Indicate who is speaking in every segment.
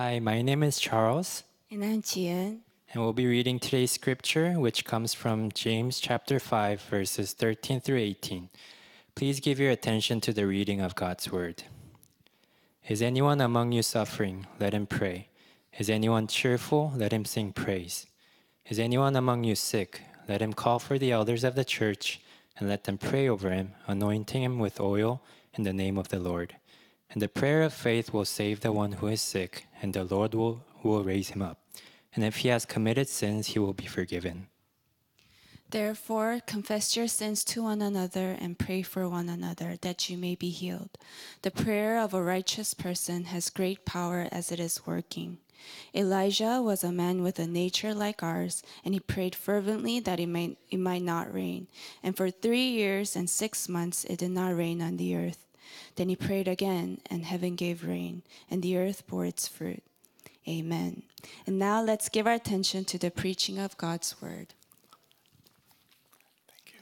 Speaker 1: Hi, my name is Charles,
Speaker 2: And I'm Jian.
Speaker 1: and we'll be reading today's scripture, which comes from James chapter 5, verses 13 through 18. Please give your attention to the reading of God's word. Is anyone among you suffering? Let him pray. Is anyone cheerful? Let him sing praise. Is anyone among you sick? Let him call for the elders of the church and let them pray over him, anointing him with oil in the name of the Lord. And the prayer of faith will save the one who is sick, and the Lord will, will raise him up. And if he has committed sins, he will be forgiven.
Speaker 2: Therefore, confess your sins to one another and pray for one another that you may be healed. The prayer of a righteous person has great power as it is working. Elijah was a man with a nature like ours, and he prayed fervently that it might, it might not rain. And for three years and six months it did not rain on the earth. Then he prayed again, and heaven gave rain, and the earth bore its fruit. Amen. And now let's give our attention to the preaching of God's word.
Speaker 3: Thank you.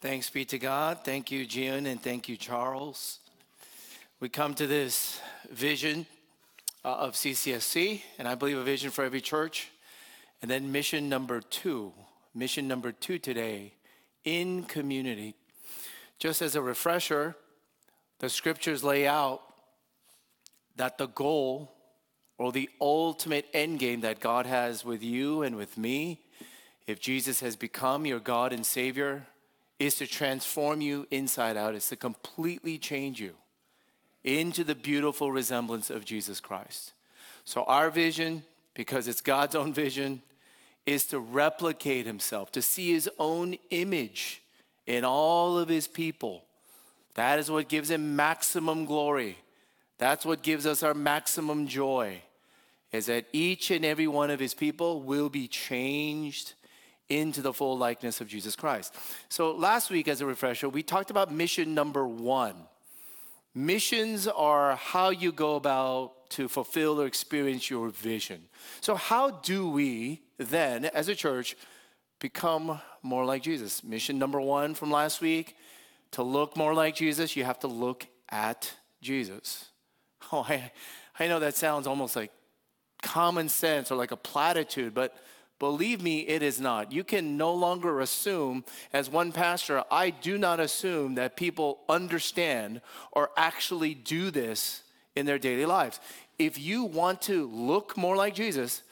Speaker 3: Thanks be to God. Thank you, June, and thank you, Charles. We come to this vision uh, of CCSC, and I believe a vision for every church. And then mission number two, mission number two today, in community. Just as a refresher, the scriptures lay out that the goal or the ultimate end game that God has with you and with me, if Jesus has become your God and Savior, is to transform you inside out, is to completely change you into the beautiful resemblance of Jesus Christ. So, our vision, because it's God's own vision, is to replicate Himself, to see His own image in all of His people. That is what gives Him maximum glory. That's what gives us our maximum joy is that each and every one of his people will be changed into the full likeness of Jesus Christ. So last week, as a refresher, we talked about mission number one. Missions are how you go about to fulfill or experience your vision. So, how do we then, as a church, become more like Jesus? Mission number one from last week to look more like Jesus, you have to look at Jesus. Oh, I, I know that sounds almost like common sense or like a platitude, but believe me, it is not. You can no longer assume, as one pastor, I do not assume that people understand or actually do this in their daily lives. If you want to look more like Jesus,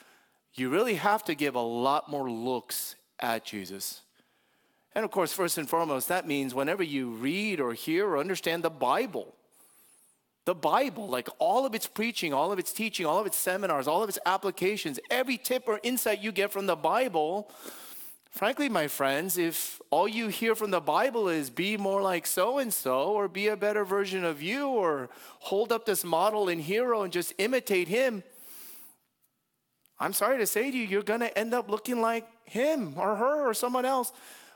Speaker 3: you really have to give a lot more looks at Jesus. And of course, first and foremost, that means whenever you read or hear or understand the Bible, the Bible, like all of its preaching, all of its teaching, all of its seminars, all of its applications, every tip or insight you get from the Bible, frankly, my friends, if all you hear from the Bible is be more like so and so, or be a better version of you, or hold up this model and hero and just imitate him, I'm sorry to say to you, you're going to end up looking like him or her or someone else.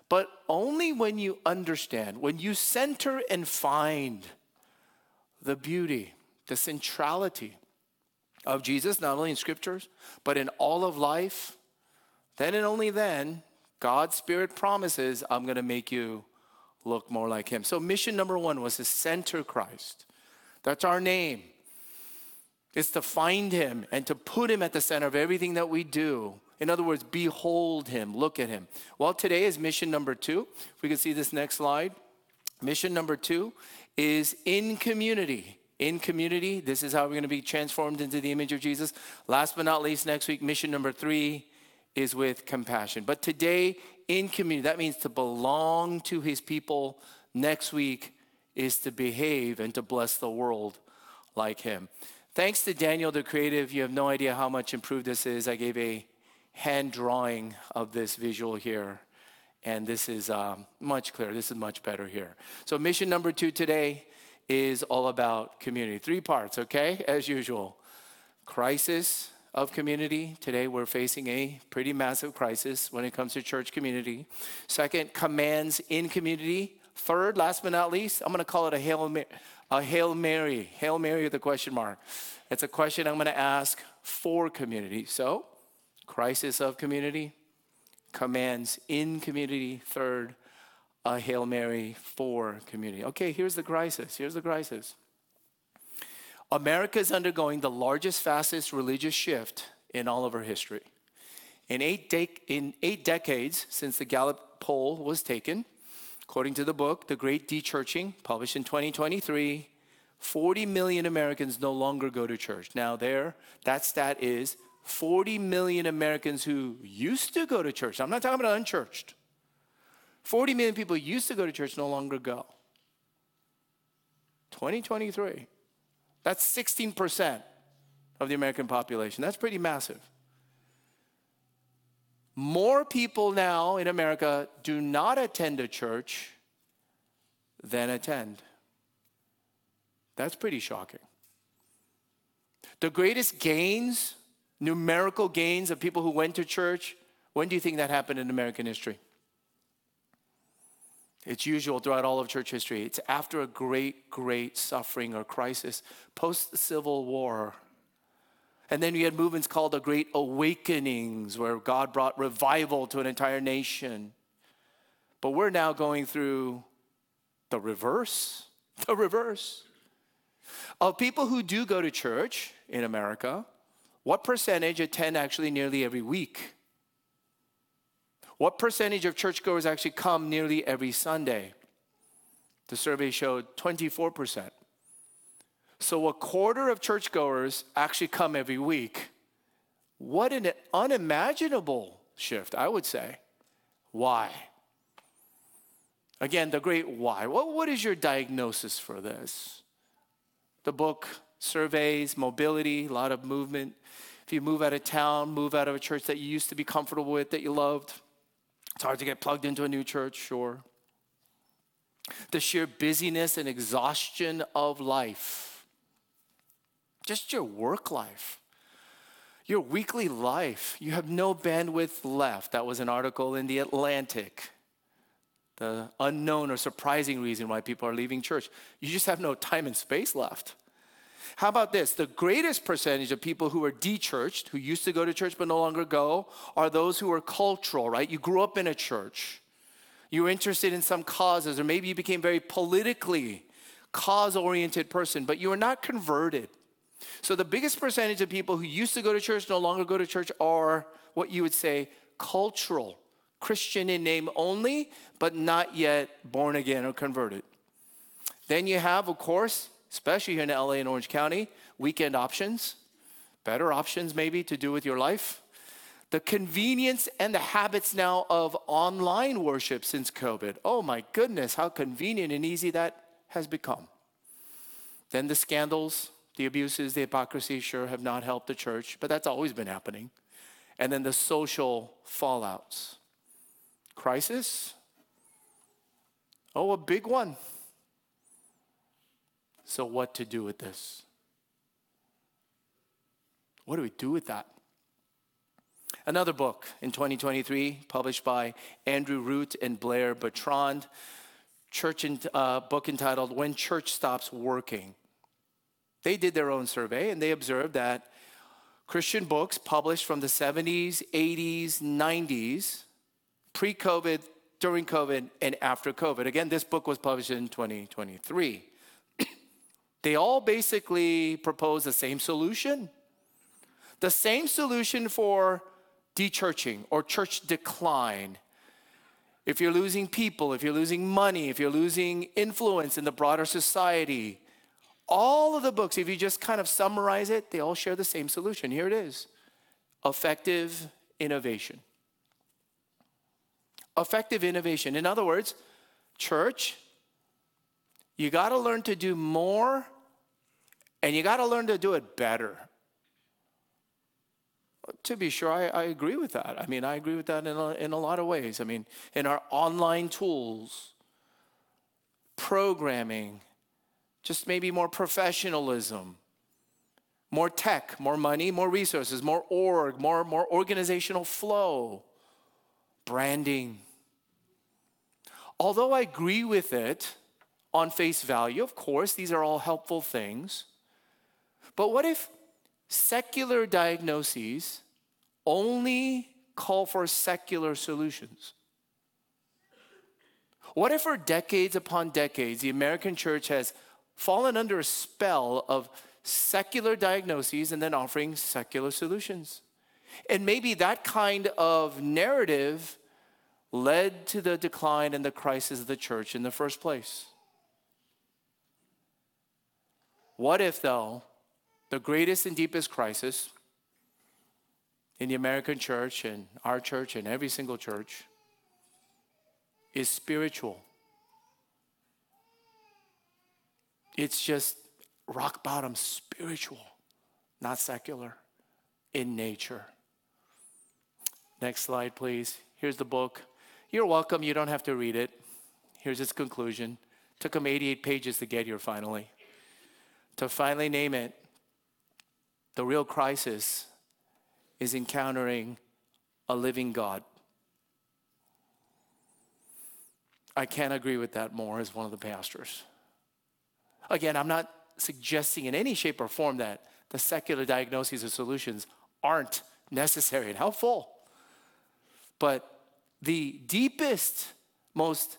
Speaker 3: But only when you understand, when you center and find the beauty, the centrality of Jesus, not only in scriptures, but in all of life, then and only then, God's Spirit promises, I'm going to make you look more like Him. So, mission number one was to center Christ. That's our name. It's to find Him and to put Him at the center of everything that we do. In other words, behold Him, look at Him. Well, today is mission number two. If we can see this next slide. Mission number two is in community. In community, this is how we're going to be transformed into the image of Jesus. Last but not least, next week, mission number three is with compassion. But today, in community, that means to belong to his people. Next week is to behave and to bless the world like him. Thanks to Daniel the Creative, you have no idea how much improved this is. I gave a hand drawing of this visual here. And this is um, much clearer. This is much better here. So, mission number two today is all about community. Three parts, okay? As usual. Crisis of community. Today, we're facing a pretty massive crisis when it comes to church community. Second, commands in community. Third, last but not least, I'm going to call it a Hail, a Hail Mary. Hail Mary with a question mark. It's a question I'm going to ask for community. So, crisis of community commands in community. Third, a Hail Mary for community. Okay, here's the crisis. Here's the crisis. America is undergoing the largest, fastest religious shift in all of our history. In eight, de- in eight decades since the Gallup poll was taken, according to the book, The Great Dechurching, published in 2023, 40 million Americans no longer go to church. Now, there, that stat is 40 million Americans who used to go to church. I'm not talking about unchurched. 40 million people used to go to church no longer go. 2023. That's 16% of the American population. That's pretty massive. More people now in America do not attend a church than attend. That's pretty shocking. The greatest gains, numerical gains of people who went to church, when do you think that happened in American history? It's usual throughout all of church history. It's after a great, great suffering or crisis, post Civil War. And then you had movements called the Great Awakenings, where God brought revival to an entire nation. But we're now going through the reverse, the reverse. Of people who do go to church in America, what percentage attend actually nearly every week? What percentage of churchgoers actually come nearly every Sunday? The survey showed 24%. So a quarter of churchgoers actually come every week. What an unimaginable shift, I would say. Why? Again, the great why. What is your diagnosis for this? The book surveys mobility, a lot of movement. If you move out of town, move out of a church that you used to be comfortable with, that you loved, it's hard to get plugged into a new church, sure. The sheer busyness and exhaustion of life, just your work life, your weekly life. You have no bandwidth left. That was an article in The Atlantic. The unknown or surprising reason why people are leaving church. You just have no time and space left. How about this? The greatest percentage of people who are dechurched, who used to go to church but no longer go, are those who are cultural, right? You grew up in a church. You were interested in some causes, or maybe you became very politically cause oriented person, but you are not converted. So the biggest percentage of people who used to go to church no longer go to church are what you would say cultural, Christian in name only, but not yet born again or converted. Then you have, of course, especially here in LA and Orange County, weekend options, better options maybe to do with your life. The convenience and the habits now of online worship since COVID. Oh my goodness, how convenient and easy that has become. Then the scandals, the abuses, the hypocrisy sure have not helped the church, but that's always been happening. And then the social fallouts. Crisis? Oh, a big one. So, what to do with this? What do we do with that? Another book in 2023, published by Andrew Root and Blair Bertrand, church in, uh, book entitled When Church Stops Working. They did their own survey and they observed that Christian books published from the 70s, 80s, 90s, pre COVID, during COVID, and after COVID. Again, this book was published in 2023. they all basically propose the same solution. The same solution for dechurching or church decline. If you're losing people, if you're losing money, if you're losing influence in the broader society, all of the books, if you just kind of summarize it, they all share the same solution. Here it is effective innovation. Effective innovation. In other words, church, you got to learn to do more and you got to learn to do it better. To be sure, I, I, agree with that. I mean, I agree with that in a, in a lot of ways. I mean, in our online tools, programming, just maybe more professionalism, more tech, more money, more resources, more org, more, more organizational flow, branding. Although I agree with it on face value, of course, these are all helpful things. But what if secular diagnoses only call for secular solutions? What if for decades upon decades, the American church has fallen under a spell of secular diagnoses and then offering secular solutions. And maybe that kind of narrative led to the decline and the crisis of the church in the first place. What if, though, the greatest and deepest crisis in the American church and our church and every single church is spiritual? It's just rock bottom spiritual, not secular, in nature. Next slide, please. Here's the book. You're welcome. You don't have to read it. Here's its conclusion. Took him 88 pages to get here finally. To finally name it, the real crisis is encountering a living God. I can't agree with that more as one of the pastors. Again, I'm not suggesting in any shape or form that the secular diagnoses or solutions aren't necessary and helpful. But the deepest, most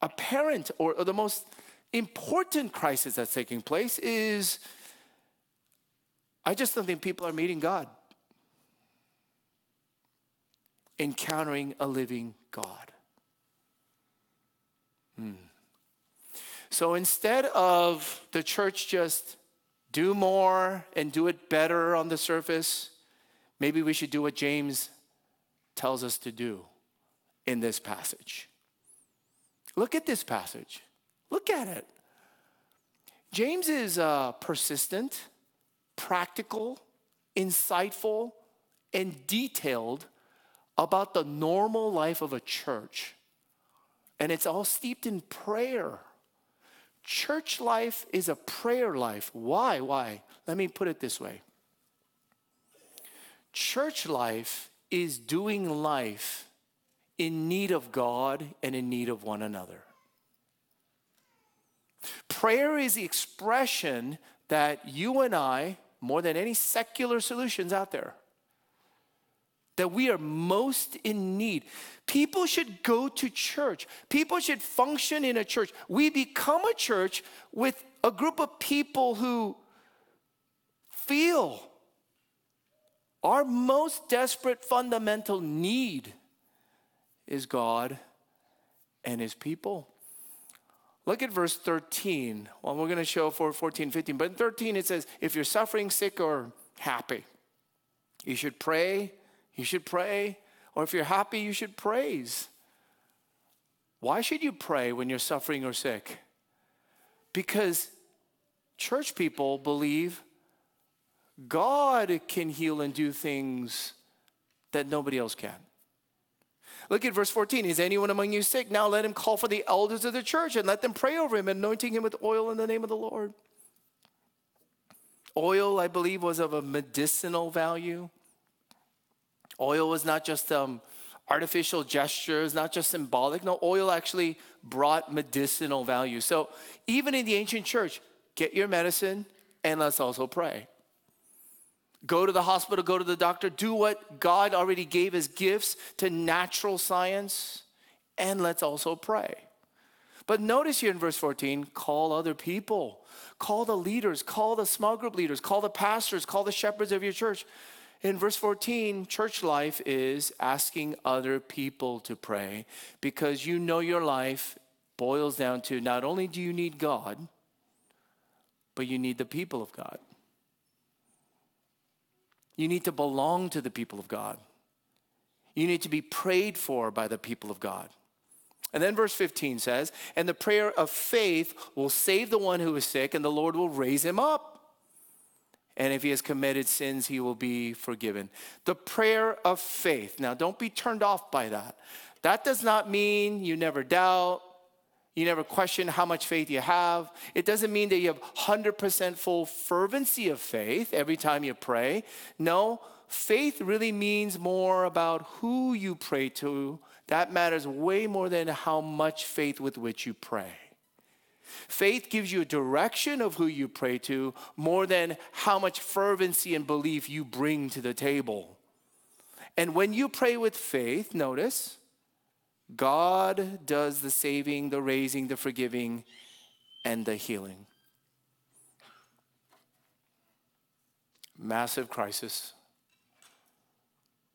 Speaker 3: apparent, or, or the most important crisis that's taking place is I just don't think people are meeting God, encountering a living God. Hmm. So instead of the church just do more and do it better on the surface, maybe we should do what James tells us to do in this passage. Look at this passage. Look at it. James is uh, persistent, practical, insightful, and detailed about the normal life of a church. And it's all steeped in prayer. Church life is a prayer life. Why? Why? Let me put it this way Church life is doing life in need of God and in need of one another. Prayer is the expression that you and I, more than any secular solutions out there, that we are most in need. People should go to church. People should function in a church. We become a church with a group of people who feel our most desperate fundamental need is God and his people. Look at verse 13. Well, we're going to show for 14, 15. But in 13, it says, if you're suffering, sick, or happy, you should pray you should pray. Or if you're happy, you should praise. Why should you pray when you're suffering or sick? Because church people believe God can heal and do things that nobody else can. Look at verse 14. Is anyone among you sick? Now let him call for the elders of the church and let them pray over him, anointing him with oil in the name of the Lord. Oil, I believe, was of a medicinal value. Oil was not just um, artificial gestures, not just symbolic. No, oil actually brought medicinal value. So even in the ancient church, get your medicine and let's also pray. Go to the hospital, go to the doctor, do what God already gave as gifts to natural science, and let's also pray. But notice here in verse 14 call other people, call the leaders, call the small group leaders, call the pastors, call the shepherds of your church. In verse 14, church life is asking other people to pray because you know your life boils down to not only do you need God, but you need the people of God. You need to belong to the people of God. You need to be prayed for by the people of God. And then verse 15 says, And the prayer of faith will save the one who is sick, and the Lord will raise him up. And if he has committed sins, he will be forgiven. The prayer of faith. Now, don't be turned off by that. That does not mean you never doubt, you never question how much faith you have. It doesn't mean that you have 100% full fervency of faith every time you pray. No, faith really means more about who you pray to. That matters way more than how much faith with which you pray. Faith gives you a direction of who you pray to more than how much fervency and belief you bring to the table. And when you pray with faith, notice, God does the saving, the raising, the forgiving, and the healing. massive crisis.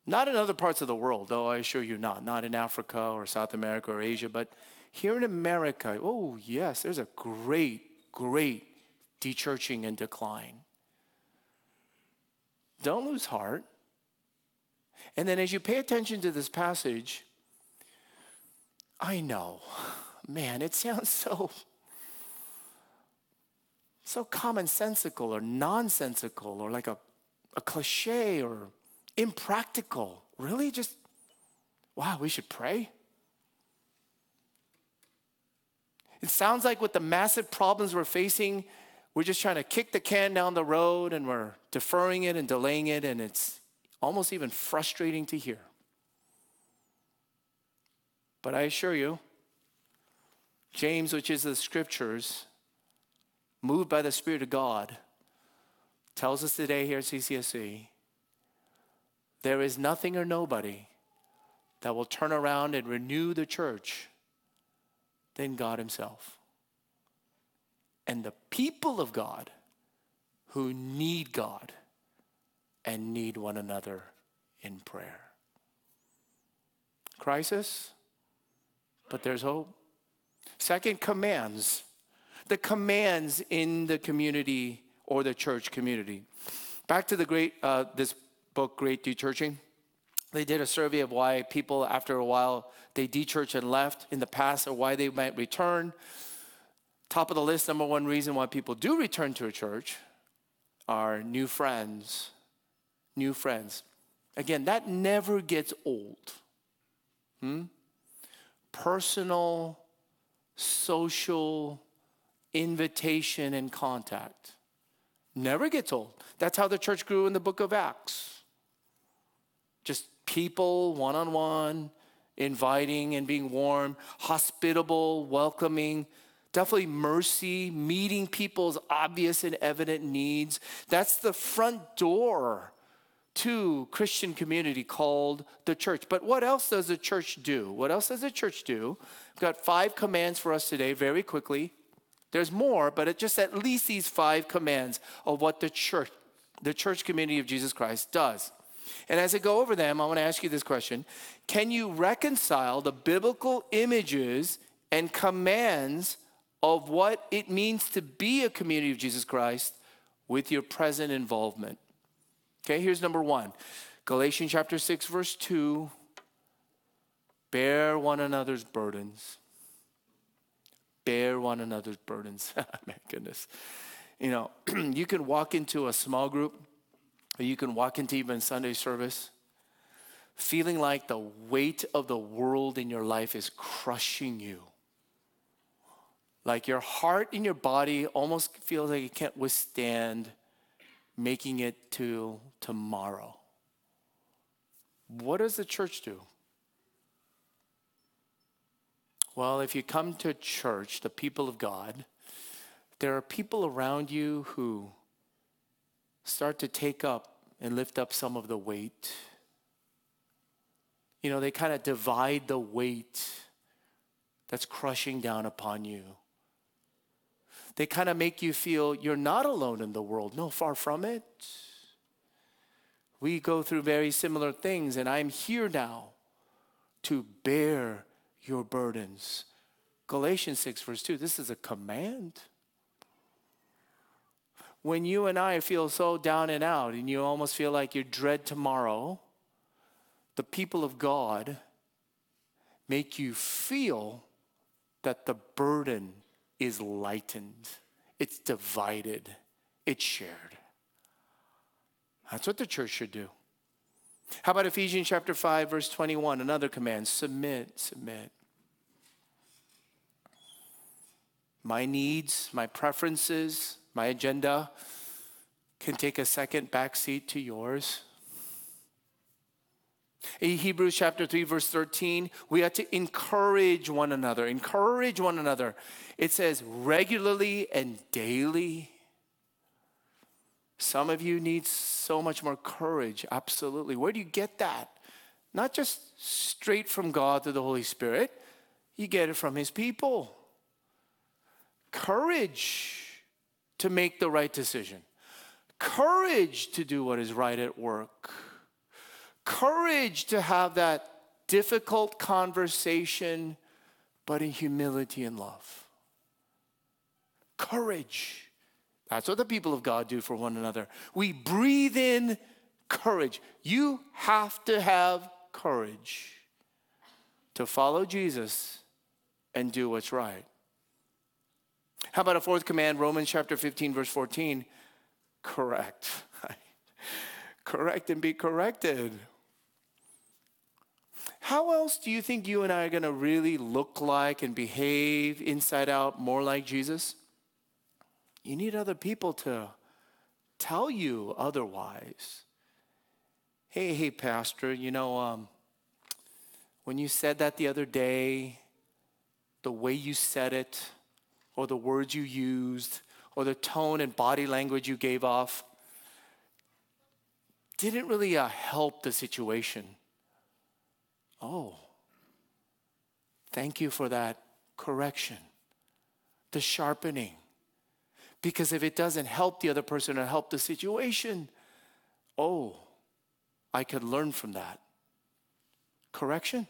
Speaker 3: Not in other parts of the world, though I assure you not. Not in Africa or South America or Asia, but here in America, oh, yes, there's a great, great dechurching and decline. Don't lose heart. And then as you pay attention to this passage, I know, man, it sounds so so commonsensical or nonsensical or like a, a cliche or impractical. Really? Just, wow, we should pray? It sounds like with the massive problems we're facing, we're just trying to kick the can down the road and we're deferring it and delaying it, and it's almost even frustrating to hear. But I assure you, James, which is the scriptures, moved by the Spirit of God, tells us today here at CCSC there is nothing or nobody that will turn around and renew the church than God Himself. And the people of God who need God and need one another in prayer. Crisis, but there's hope. Second, commands. The commands in the community or the church community. Back to the great, uh, this book, Great Dechurching. They did a survey of why people, after a while, they dechurch and left in the past or why they might return. Top of the list, number one reason why people do return to a church are new friends. New friends. Again, that never gets old. Hmm? Personal, social invitation and contact. Never gets old. That's how the church grew in the book of Acts. Just people one on one, inviting and being warm, hospitable, welcoming, definitely mercy, meeting people's obvious and evident needs. That's the front door to Christian community called the church. But what else does the church do? What else does the church do? We've got five commands for us today, very quickly. There's more, but it just at least these five commands of what the church, the church community of Jesus Christ does. And as I go over them, I want to ask you this question Can you reconcile the biblical images and commands of what it means to be a community of Jesus Christ with your present involvement? Okay, here's number one Galatians chapter 6, verse 2 bear one another's burdens. Bear one another's burdens. My goodness. You know, you can walk into a small group or you can walk into even Sunday service feeling like the weight of the world in your life is crushing you. Like your heart and your body almost feels like it can't withstand making it to tomorrow. What does the church do? Well, if you come to church, the people of God, there are people around you who start to take up and lift up some of the weight. You know, they kind of divide the weight that's crushing down upon you. They kind of make you feel you're not alone in the world. No, far from it. We go through very similar things, and I'm here now to bear your burdens. Galatians 6, verse 2, this is a command when you and I feel so down and out and you almost feel like you dread tomorrow, the people of God make you feel that the burden is lightened, it's divided, it's shared. That's what the church should do. How about Ephesians chapter 5, verse 21? Another command submit, submit. My needs, my preferences, my agenda can take a second backseat to yours. In Hebrews chapter 3, verse 13, we have to encourage one another. Encourage one another. It says regularly and daily. Some of you need so much more courage. Absolutely. Where do you get that? Not just straight from God through the Holy Spirit, you get it from His people. Courage to make the right decision, courage to do what is right at work, courage to have that difficult conversation, but in humility and love. Courage. That's what the people of God do for one another. We breathe in courage. You have to have courage to follow Jesus and do what's right. How about a fourth command, Romans chapter 15, verse 14? Correct. Correct and be corrected. How else do you think you and I are going to really look like and behave inside out more like Jesus? You need other people to tell you otherwise. Hey, hey, Pastor, you know, um, when you said that the other day, the way you said it, or the words you used, or the tone and body language you gave off, didn't really uh, help the situation. Oh, thank you for that correction, the sharpening. Because if it doesn't help the other person or help the situation, oh, I could learn from that. Correction.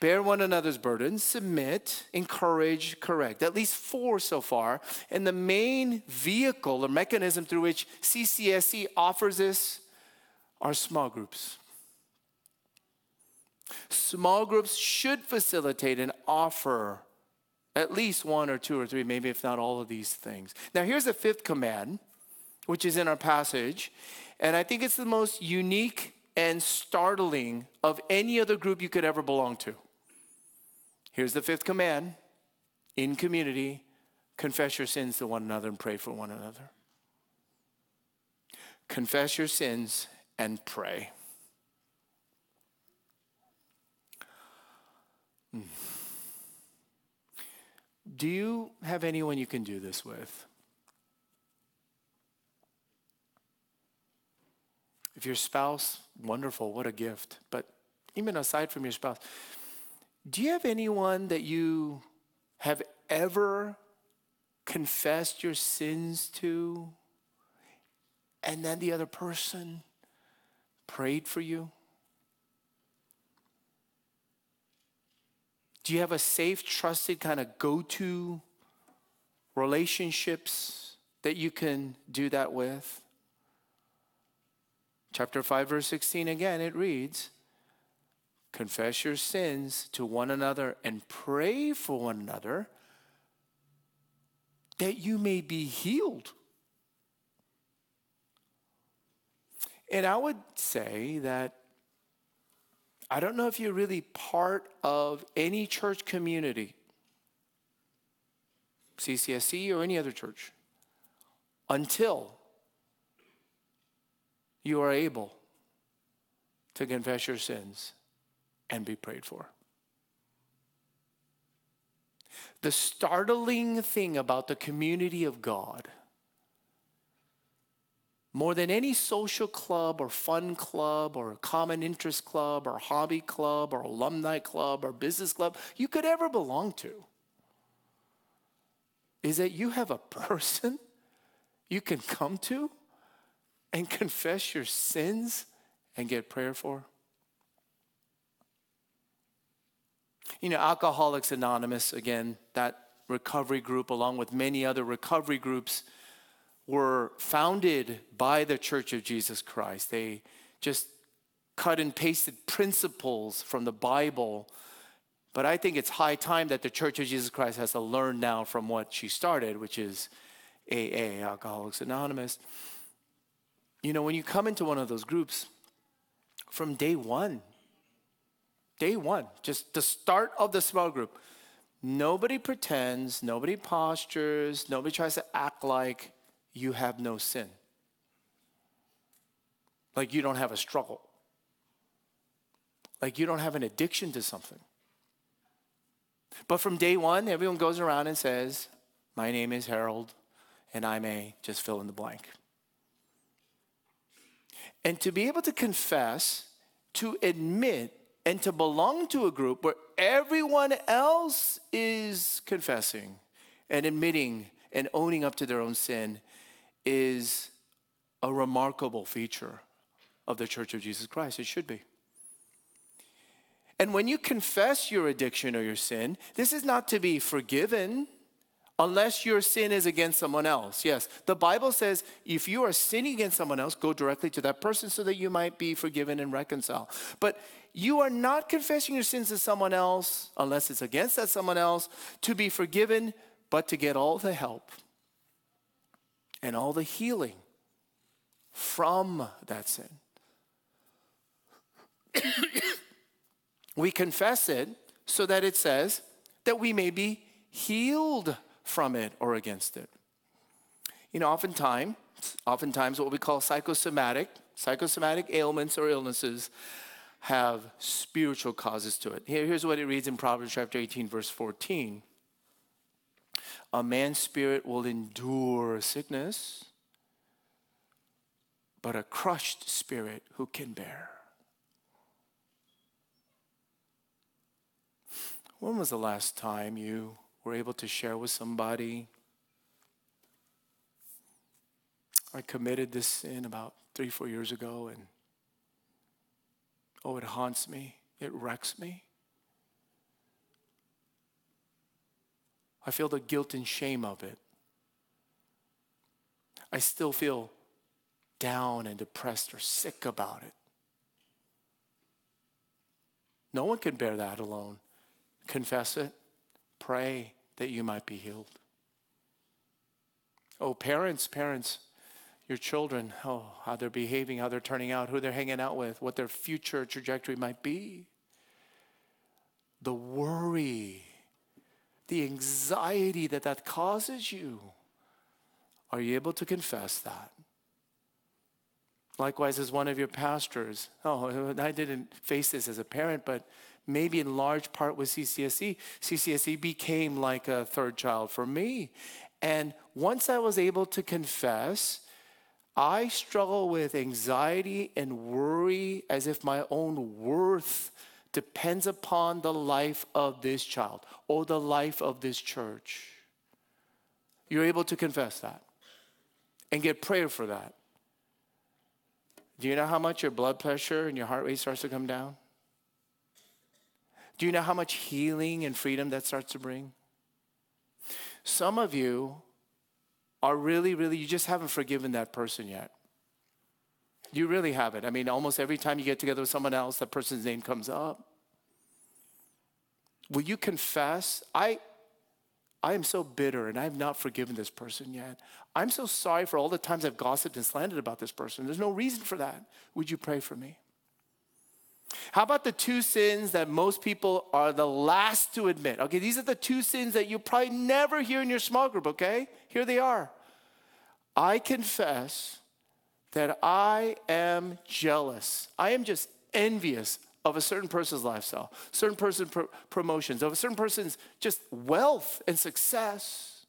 Speaker 3: Bear one another's burdens, submit, encourage, correct. At least four so far. And the main vehicle or mechanism through which CCSC offers this are small groups. Small groups should facilitate and offer at least one or two or three, maybe if not all of these things. Now, here's the fifth command, which is in our passage, and I think it's the most unique and startling of any other group you could ever belong to. Here's the fifth command in community confess your sins to one another and pray for one another. Confess your sins and pray. Hmm. Do you have anyone you can do this with? If your spouse, wonderful, what a gift. But even aside from your spouse, do you have anyone that you have ever confessed your sins to and then the other person prayed for you? Do you have a safe, trusted kind of go to relationships that you can do that with? Chapter 5, verse 16 again, it reads Confess your sins to one another and pray for one another that you may be healed. And I would say that I don't know if you're really part of any church community, CCSC or any other church, until you are able to confess your sins and be prayed for. The startling thing about the community of God more than any social club or fun club or common interest club or hobby club or alumni club or business club you could ever belong to is that you have a person you can come to and confess your sins and get prayer for. You know, Alcoholics Anonymous, again, that recovery group, along with many other recovery groups, were founded by the Church of Jesus Christ. They just cut and pasted principles from the Bible. But I think it's high time that the Church of Jesus Christ has to learn now from what she started, which is AA, Alcoholics Anonymous. You know, when you come into one of those groups, from day one, day one, just the start of the small group, nobody pretends, nobody postures, nobody tries to act like you have no sin. Like you don't have a struggle. Like you don't have an addiction to something. But from day one, everyone goes around and says, My name is Harold, and I may just fill in the blank. And to be able to confess, to admit, and to belong to a group where everyone else is confessing and admitting and owning up to their own sin is a remarkable feature of the Church of Jesus Christ. It should be. And when you confess your addiction or your sin, this is not to be forgiven unless your sin is against someone else. Yes, the Bible says if you are sinning against someone else, go directly to that person so that you might be forgiven and reconciled. But you are not confessing your sins to someone else unless it's against that someone else to be forgiven, but to get all the help and all the healing from that sin. we confess it so that it says that we may be healed from it or against it. You know, oftentimes, oftentimes what we call psychosomatic, psychosomatic ailments or illnesses have spiritual causes to it. Here, here's what it reads in Proverbs chapter 18, verse 14. A man's spirit will endure sickness, but a crushed spirit who can bear? When was the last time you were able to share with somebody? I committed this sin about three, four years ago, and oh, it haunts me, it wrecks me. I feel the guilt and shame of it. I still feel down and depressed or sick about it. No one can bear that alone. Confess it, pray that you might be healed. Oh, parents, parents, your children, oh, how they're behaving, how they're turning out, who they're hanging out with, what their future trajectory might be. The worry, the anxiety that that causes you. Are you able to confess that? Likewise, as one of your pastors, oh, I didn't face this as a parent, but maybe in large part with CCSC. CCSC became like a third child for me. And once I was able to confess, I struggle with anxiety and worry as if my own worth depends upon the life of this child or the life of this church. You're able to confess that and get prayer for that. Do you know how much your blood pressure and your heart rate starts to come down? Do you know how much healing and freedom that starts to bring? Some of you are really, really, you just haven't forgiven that person yet. You really haven't. I mean, almost every time you get together with someone else, that person's name comes up. Will you confess? I, I am so bitter and I have not forgiven this person yet. I'm so sorry for all the times I've gossiped and slandered about this person. There's no reason for that. Would you pray for me? How about the two sins that most people are the last to admit? Okay, these are the two sins that you probably never hear in your small group, okay? Here they are. I confess that I am jealous. I am just envious of a certain person's lifestyle, certain person's promotions, of a certain person's just wealth and success.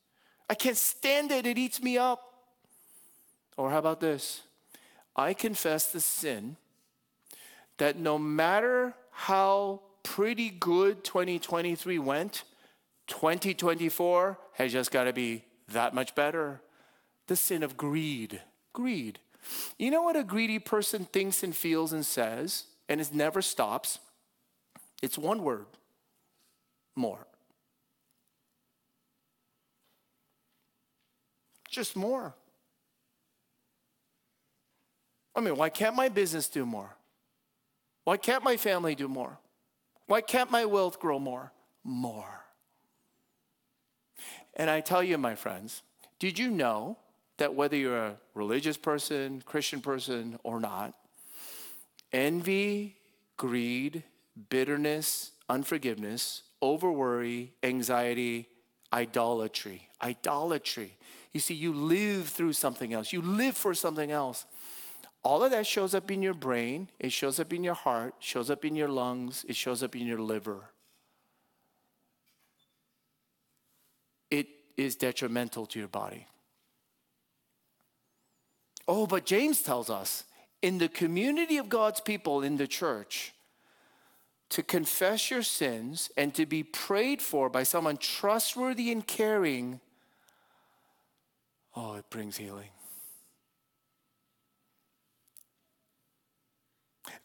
Speaker 3: I can't stand it, it eats me up. Or how about this? I confess the sin that no matter how pretty good 2023 went, 2024 has just got to be that much better. The sin of greed. Greed. You know what a greedy person thinks and feels and says, and it never stops? It's one word more. Just more. I mean, why can't my business do more? Why can't my family do more? Why can't my wealth grow more? More. And I tell you, my friends, did you know that whether you're a religious person, Christian person, or not, envy, greed, bitterness, unforgiveness, overworry, anxiety, idolatry, idolatry. You see, you live through something else, you live for something else. All of that shows up in your brain, it shows up in your heart, shows up in your lungs, it shows up in your liver. It is detrimental to your body. Oh, but James tells us in the community of God's people in the church to confess your sins and to be prayed for by someone trustworthy and caring. Oh, it brings healing.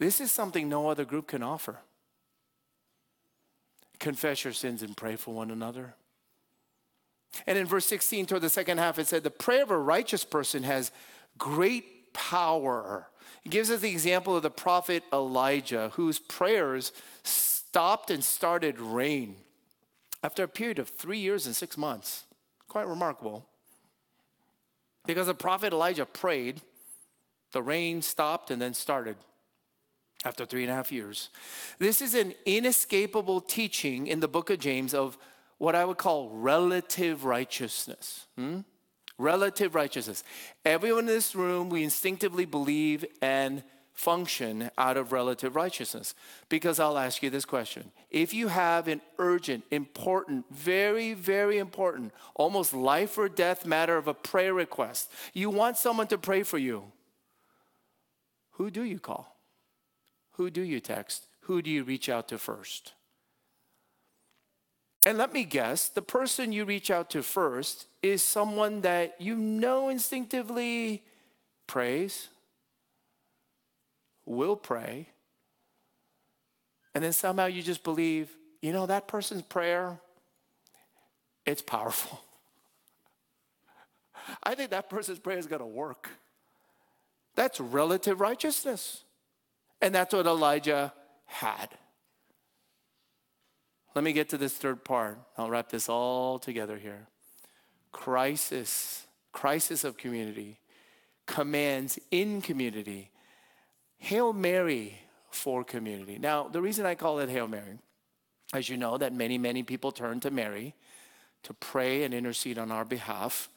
Speaker 3: This is something no other group can offer. Confess your sins and pray for one another. And in verse 16, toward the second half, it said, The prayer of a righteous person has great power. It gives us the example of the prophet Elijah, whose prayers stopped and started rain after a period of three years and six months. Quite remarkable. Because the prophet Elijah prayed, the rain stopped and then started after three and a half years. This is an inescapable teaching in the book of James of what I would call relative righteousness. Hmm? Relative righteousness. Everyone in this room, we instinctively believe and function out of relative righteousness. Because I'll ask you this question If you have an urgent, important, very, very important, almost life or death matter of a prayer request, you want someone to pray for you, who do you call? Who do you text? Who do you reach out to first? And let me guess, the person you reach out to first is someone that you know instinctively prays, will pray, and then somehow you just believe, you know, that person's prayer, it's powerful. I think that person's prayer is going to work. That's relative righteousness. And that's what Elijah had. Let me get to this third part. I'll wrap this all together here. Crisis, crisis of community, commands in community, Hail Mary for community. Now, the reason I call it Hail Mary, as you know, that many, many people turn to Mary to pray and intercede on our behalf.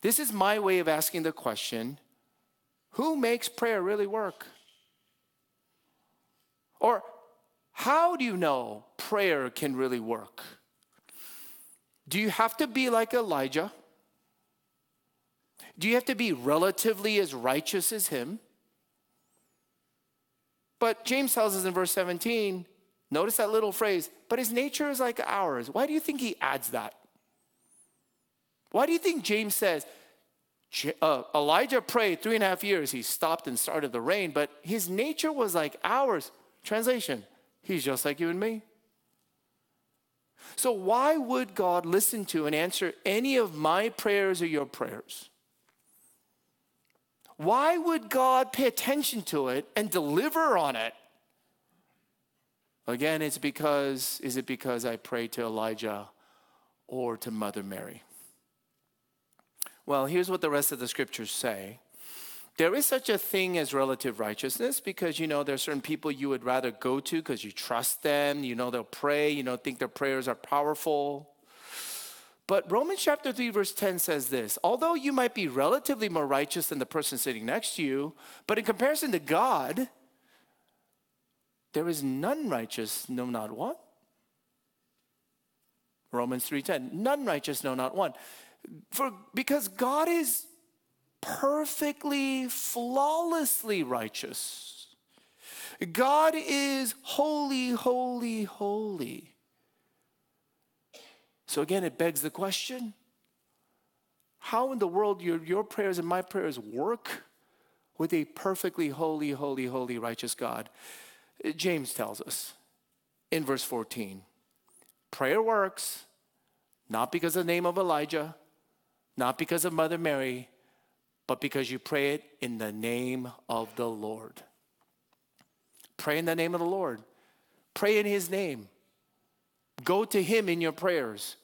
Speaker 3: This is my way of asking the question who makes prayer really work? Or how do you know prayer can really work? Do you have to be like Elijah? Do you have to be relatively as righteous as him? But James tells us in verse 17, notice that little phrase, but his nature is like ours. Why do you think he adds that? Why do you think James says, uh, Elijah prayed three and a half years, he stopped and started the rain, but his nature was like ours? Translation, he's just like you and me. So, why would God listen to and answer any of my prayers or your prayers? Why would God pay attention to it and deliver on it? Again, it's because, is it because I pray to Elijah or to Mother Mary? Well, here's what the rest of the scriptures say there is such a thing as relative righteousness because you know there are certain people you would rather go to because you trust them, you know they'll pray, you know think their prayers are powerful. But Romans chapter 3 verse 10 says this, although you might be relatively more righteous than the person sitting next to you, but in comparison to God, there is none righteous, no not one. Romans 3:10, none righteous, no not one. For because God is perfectly, flawlessly righteous. God is holy, holy, holy. So again, it begs the question how in the world your, your prayers and my prayers work with a perfectly holy, holy, holy, righteous God? James tells us in verse 14 prayer works not because of the name of Elijah, not because of Mother Mary, but because you pray it in the name of the Lord. Pray in the name of the Lord. Pray in His name. Go to Him in your prayers.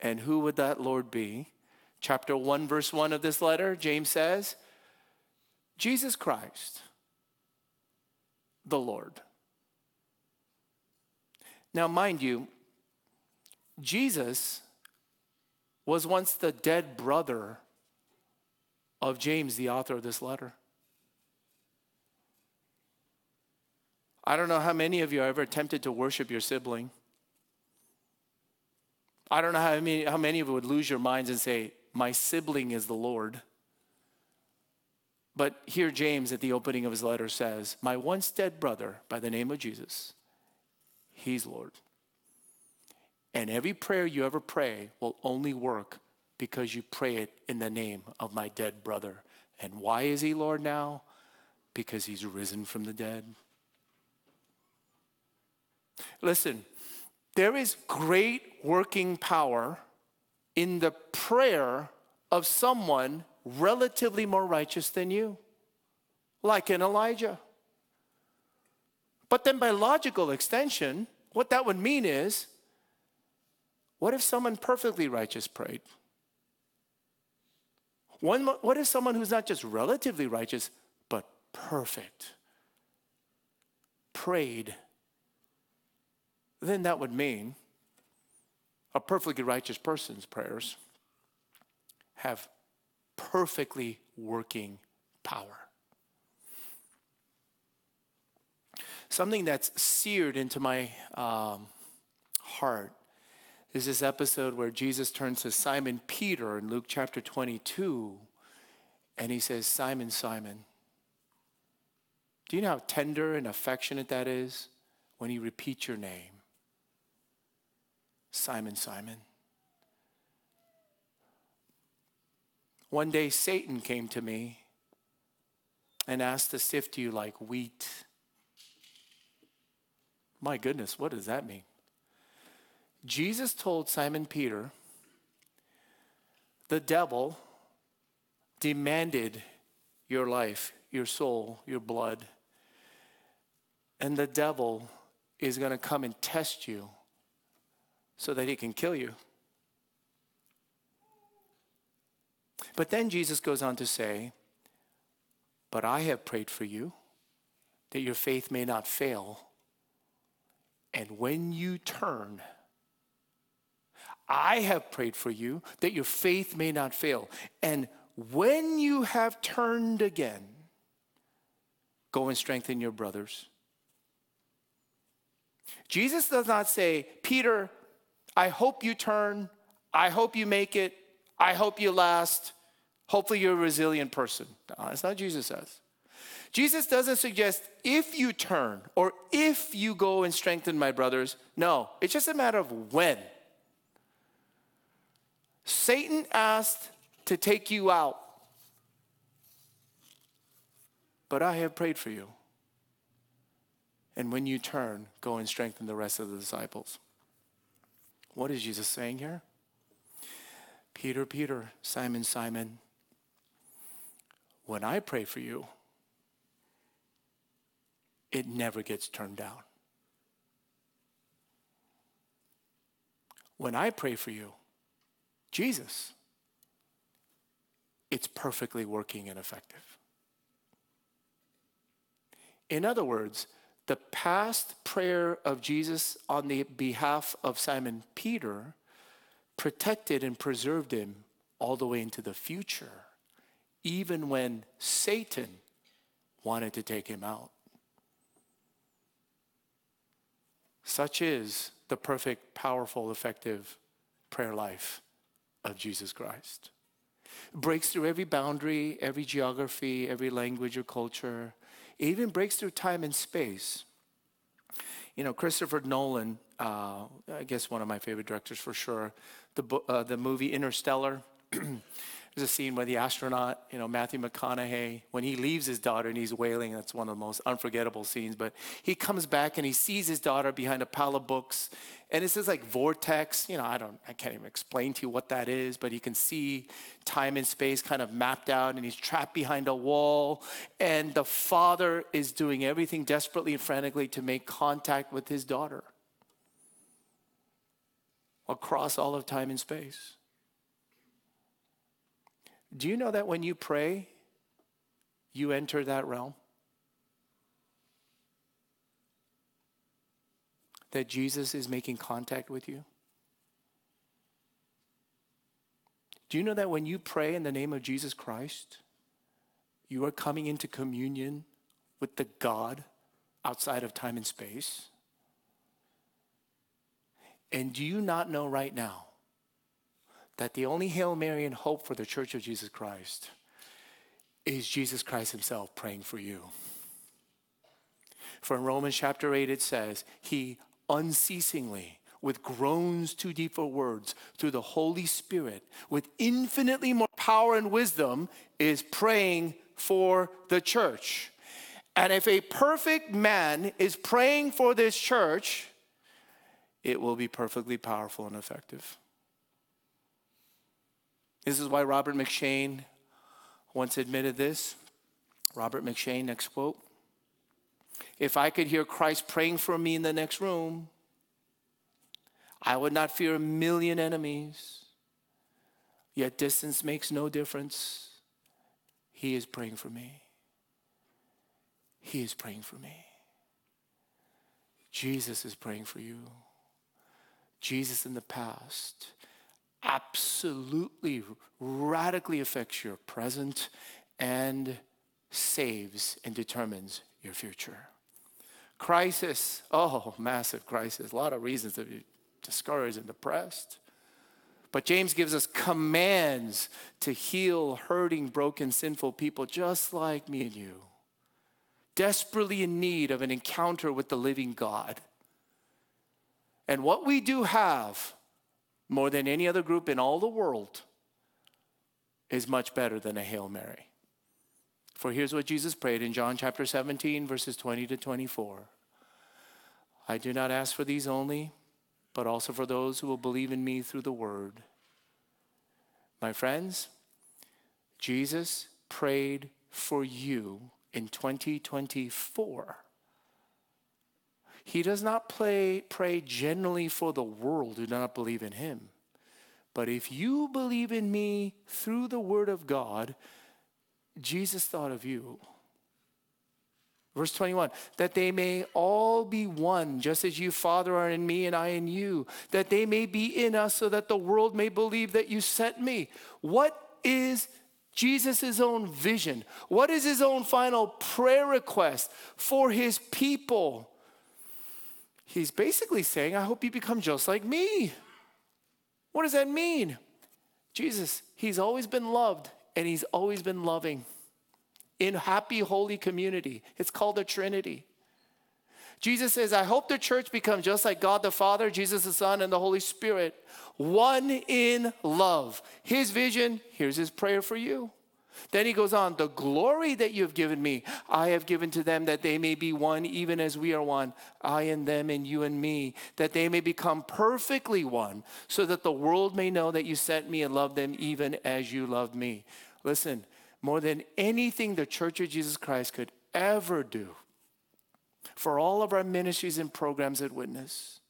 Speaker 3: And who would that Lord be? Chapter 1, verse 1 of this letter, James says, Jesus Christ, the Lord. Now, mind you, Jesus was once the dead brother of James, the author of this letter. I don't know how many of you are ever attempted to worship your sibling. I don't know how many, how many of you would lose your minds and say, My sibling is the Lord. But here, James, at the opening of his letter, says, My once dead brother, by the name of Jesus, he's Lord. And every prayer you ever pray will only work because you pray it in the name of my dead brother. And why is he Lord now? Because he's risen from the dead. Listen, there is great working power in the prayer of someone relatively more righteous than you, like in Elijah. But then, by logical extension, what that would mean is what if someone perfectly righteous prayed? One, what if someone who's not just relatively righteous, but perfect prayed? Then that would mean a perfectly righteous person's prayers have perfectly working power. Something that's seared into my um, heart is this episode where Jesus turns to Simon Peter in Luke chapter 22 and he says, Simon, Simon. Do you know how tender and affectionate that is when he repeats your name? Simon, Simon. One day Satan came to me and asked to sift you like wheat. My goodness, what does that mean? Jesus told Simon Peter, the devil demanded your life, your soul, your blood. And the devil is going to come and test you so that he can kill you. But then Jesus goes on to say, But I have prayed for you that your faith may not fail. And when you turn, I have prayed for you that your faith may not fail. And when you have turned again, go and strengthen your brothers. Jesus does not say, Peter, I hope you turn. I hope you make it. I hope you last. Hopefully, you're a resilient person. No, that's not Jesus says. Jesus doesn't suggest if you turn or if you go and strengthen my brothers. No, it's just a matter of when. Satan asked to take you out, but I have prayed for you. And when you turn, go and strengthen the rest of the disciples. What is Jesus saying here? Peter, Peter, Simon, Simon, when I pray for you, it never gets turned down. When I pray for you, Jesus, it's perfectly working and effective. In other words, the past prayer of Jesus on the behalf of Simon Peter protected and preserved him all the way into the future, even when Satan wanted to take him out. Such is the perfect, powerful, effective prayer life of Jesus Christ. breaks through every boundary, every geography, every language or culture, it even breaks through time and space. You know, Christopher Nolan, uh, I guess one of my favorite directors for sure, the, uh, the movie Interstellar. There's a scene where the astronaut, you know, Matthew McConaughey, when he leaves his daughter and he's wailing, that's one of the most unforgettable scenes. But he comes back and he sees his daughter behind a pile of books. And it's says like vortex. You know, I don't, I can't even explain to you what that is, but he can see time and space kind of mapped out and he's trapped behind a wall. And the father is doing everything desperately and frantically to make contact with his daughter across all of time and space. Do you know that when you pray, you enter that realm? That Jesus is making contact with you? Do you know that when you pray in the name of Jesus Christ, you are coming into communion with the God outside of time and space? And do you not know right now that the only Hail Mary and hope for the Church of Jesus Christ is Jesus Christ Himself praying for you. For in Romans chapter 8, it says, He unceasingly, with groans too deep for words, through the Holy Spirit, with infinitely more power and wisdom, is praying for the church. And if a perfect man is praying for this church, it will be perfectly powerful and effective. This is why Robert M'Cheyne once admitted this. Robert M'Cheyne, next quote. If I could hear Christ praying for me in the next room, I would not fear a million enemies. Yet distance makes no difference. He is praying for me. He is praying for me. Jesus is praying for you. Jesus in the past absolutely radically affects your present and saves and determines your future. Crisis, oh, massive crisis. A lot of reasons to be discouraged and depressed. But James gives us commands to heal hurting, broken, sinful people just like me and you, desperately in need of an encounter with the living God. And what we do have more than any other group in all the world is much better than a Hail Mary. For here's what Jesus prayed in John chapter 17, verses 20 to 24. I do not ask for these only, but also for those who will believe in me through the word. My friends, Jesus prayed for you in 2024. He does not play, pray generally for the world who do not believe in him. But if you believe in me through the word of God, Jesus thought of you. Verse 21 that they may all be one, just as you, Father, are in me and I in you, that they may be in us, so that the world may believe that you sent me. What is Jesus' own vision? What is his own final prayer request for his people? He's basically saying, I hope you become just like me. What does that mean? Jesus, he's always been loved and he's always been loving in happy, holy community. It's called the Trinity. Jesus says, I hope the church becomes just like God the Father, Jesus the Son, and the Holy Spirit, one in love. His vision, here's his prayer for you. Then he goes on, the glory that you have given me, I have given to them that they may be one, even as we are one, I and them and you and me, that they may become perfectly one, so that the world may know that you sent me and loved them even as you loved me. Listen, more than anything the Church of Jesus Christ could ever do for all of our ministries and programs at Witness,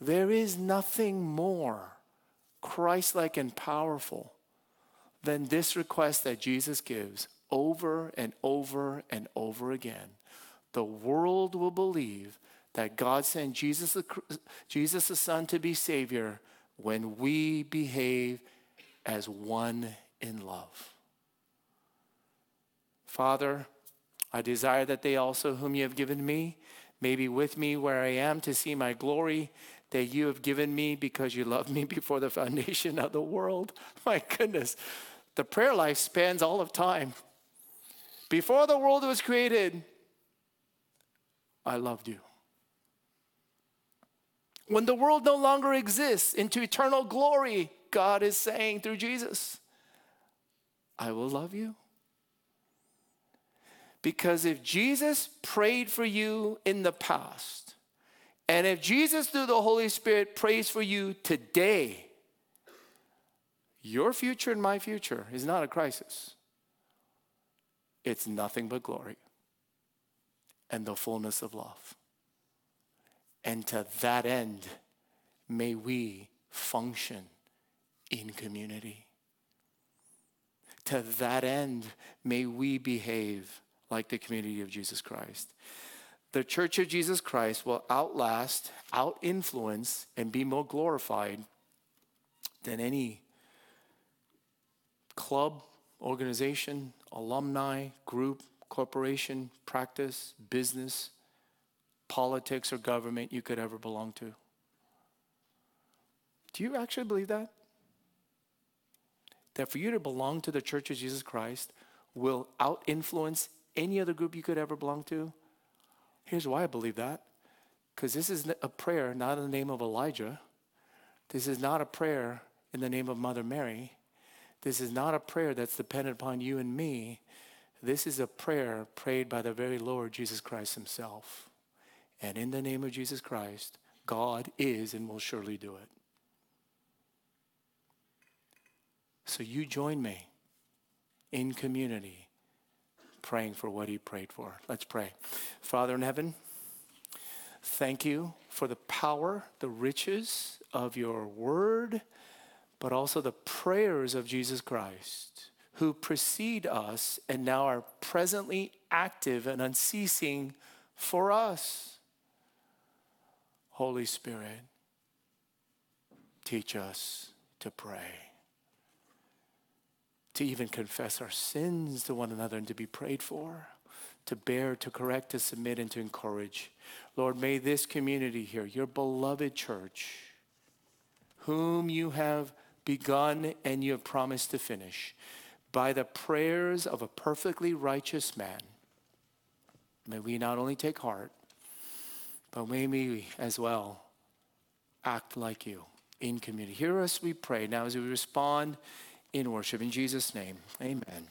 Speaker 3: there is nothing more Christ like and powerful than this request that Jesus gives over and over and over again. The world will believe that God sent Jesus the, Jesus the Son to be Savior when we behave as one in love. Father, I desire that they also, whom you have given me, may be with me where I am to see my glory that you have given me because you loved me before the foundation of the world. My goodness, the prayer life spans all of time. Before the world was created, I loved you. When the world no longer exists into eternal glory, God is saying through Jesus, I will love you. Because if Jesus prayed for you in the past, and if Jesus through the Holy Spirit prays for you today, your future and my future is not a crisis. It's nothing but glory and the fullness of love. And to that end, may we function in community. To that end, may we behave like the community of Jesus Christ. The church of Jesus Christ will outlast, out influence, and be more glorified than any club, organization, alumni, group, corporation, practice, business, politics, or government you could ever belong to. Do you actually believe that? That for you to belong to the Church of Jesus Christ will out influence any other group you could ever belong to? Here's why I believe that. Because this is a prayer not in the name of Elijah. This is not a prayer in the name of Mother Mary. This is not a prayer that's dependent upon you and me. This is a prayer prayed by the very Lord Jesus Christ Himself. And in the name of Jesus Christ, God is and will surely do it. So you join me in community praying for what he prayed for. Let's pray. Father in heaven, thank you for the power, the riches of your word, but also the prayers of Jesus Christ, who precede us and now are presently active and unceasing for us. Holy Spirit, teach us to pray to even confess our sins to one another and to be prayed for, to bear, to correct, to submit, and to encourage. Lord, may this community here, your beloved church, whom you have begun and you have promised to finish, by the prayers of a perfectly righteous man, may we not only take heart, but may we as well act like you in community. Hear us, we pray. Now, as we respond, in worship. In Jesus' name, amen.